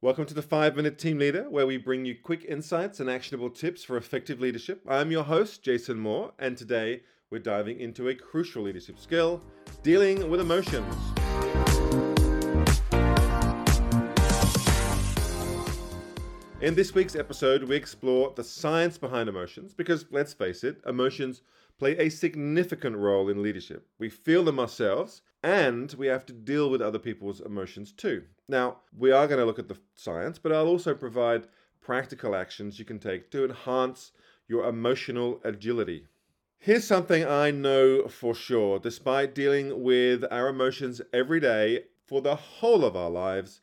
Welcome to the 5 Minute Team Leader, where we bring you quick insights and actionable tips for effective leadership. I'm your host, Jason Moore, and today we're diving into a crucial leadership skill dealing with emotions. In this week's episode, we explore the science behind emotions because, let's face it, emotions play a significant role in leadership. We feel them ourselves, and we have to deal with other people's emotions too. Now, we are going to look at the science, but I'll also provide practical actions you can take to enhance your emotional agility. Here's something I know for sure despite dealing with our emotions every day for the whole of our lives,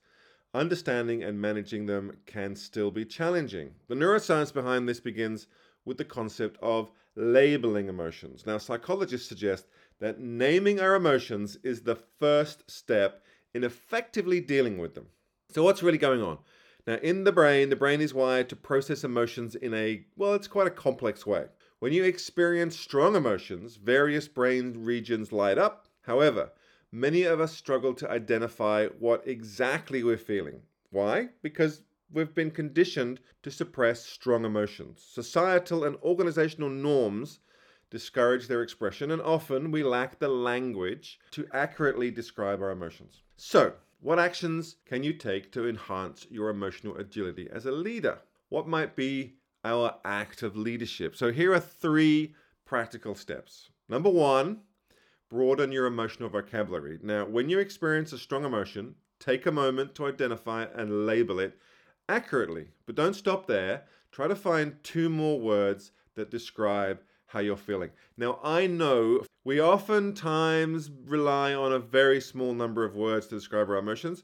understanding and managing them can still be challenging. The neuroscience behind this begins with the concept of labeling emotions. Now, psychologists suggest that naming our emotions is the first step in effectively dealing with them. So, what's really going on? Now, in the brain, the brain is wired to process emotions in a, well, it's quite a complex way. When you experience strong emotions, various brain regions light up. However, many of us struggle to identify what exactly we're feeling. Why? Because we've been conditioned to suppress strong emotions. Societal and organizational norms discourage their expression, and often we lack the language to accurately describe our emotions. So, what actions can you take to enhance your emotional agility as a leader? What might be our act of leadership? So, here are three practical steps. Number one, broaden your emotional vocabulary. Now, when you experience a strong emotion, take a moment to identify and label it accurately. But don't stop there. Try to find two more words that describe how you're feeling. Now, I know we oftentimes rely on a very small number of words to describe our emotions.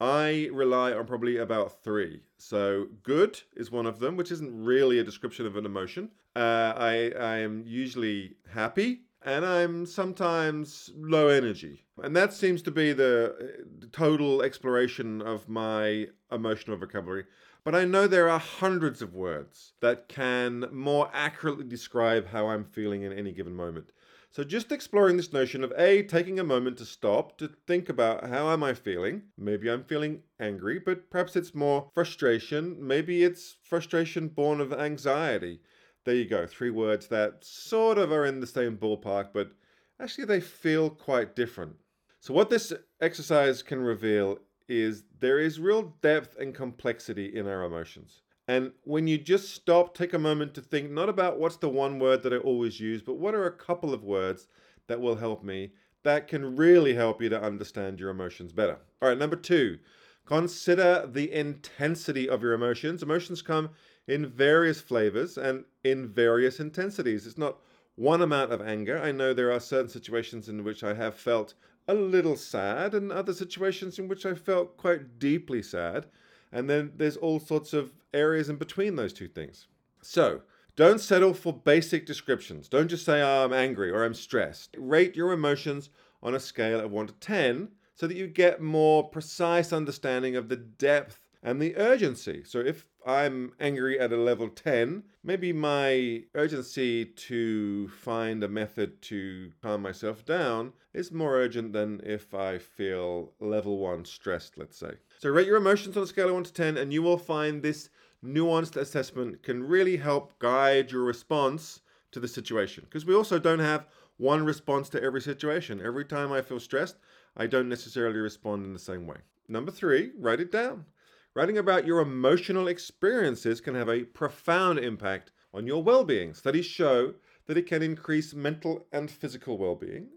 I rely on probably about three. So, good is one of them, which isn't really a description of an emotion. Uh, I, I am usually happy and I'm sometimes low energy. And that seems to be the uh, total exploration of my emotional vocabulary. But I know there are hundreds of words that can more accurately describe how I'm feeling in any given moment. So just exploring this notion of A, taking a moment to stop to think about how am I feeling? Maybe I'm feeling angry, but perhaps it's more frustration. Maybe it's frustration born of anxiety. There you go, three words that sort of are in the same ballpark, but actually they feel quite different. So, what this exercise can reveal is there is real depth and complexity in our emotions. And when you just stop, take a moment to think not about what's the one word that I always use, but what are a couple of words that will help me that can really help you to understand your emotions better. All right, number two, consider the intensity of your emotions. Emotions come in various flavors and in various intensities. It's not one amount of anger. I know there are certain situations in which I have felt a little sad, and other situations in which I felt quite deeply sad. And then there's all sorts of areas in between those two things. So, don't settle for basic descriptions. Don't just say, oh, I'm angry or I'm stressed. Rate your emotions on a scale of 1 to 10 so that you get more precise understanding of the depth and the urgency. So if I'm angry at a level 10, maybe my urgency to find a method to calm myself down is more urgent than if I feel level 1 stressed, let's say. So rate your emotions on a scale of 1 to 10, and you will find this nuanced assessment can really help guide your response to the situation. Because we also don't have one response to every situation. Every time I feel stressed, I don't necessarily respond in the same way. Number three, write it down. Writing about your emotional experiences can have a profound impact on your well being. Studies show that it can increase mental and physical well being.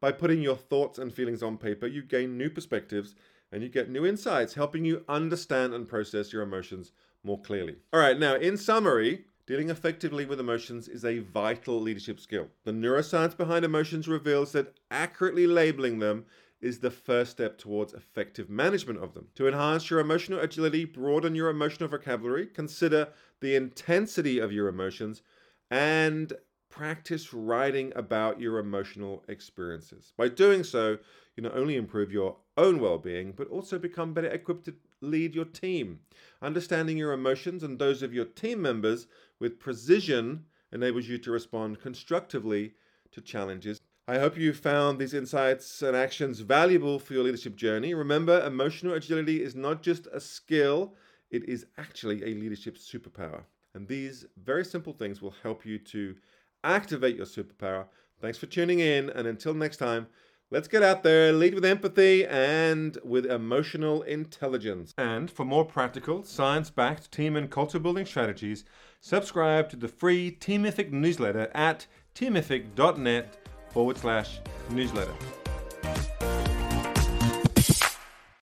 By putting your thoughts and feelings on paper, you gain new perspectives and you get new insights, helping you understand and process your emotions more clearly. All right, now, in summary, dealing effectively with emotions is a vital leadership skill. The neuroscience behind emotions reveals that accurately labeling them is the first step towards effective management of them. To enhance your emotional agility, broaden your emotional vocabulary, consider the intensity of your emotions, and practice writing about your emotional experiences. By doing so, you not only improve your own well being, but also become better equipped to lead your team. Understanding your emotions and those of your team members with precision enables you to respond constructively to challenges I hope you found these insights and actions valuable for your leadership journey. Remember, emotional agility is not just a skill, it is actually a leadership superpower. And these very simple things will help you to activate your superpower. Thanks for tuning in, and until next time, let's get out there, lead with empathy and with emotional intelligence. And for more practical, science backed team and culture building strategies, subscribe to the free Teamific newsletter at teamific.net forward slash newsletter.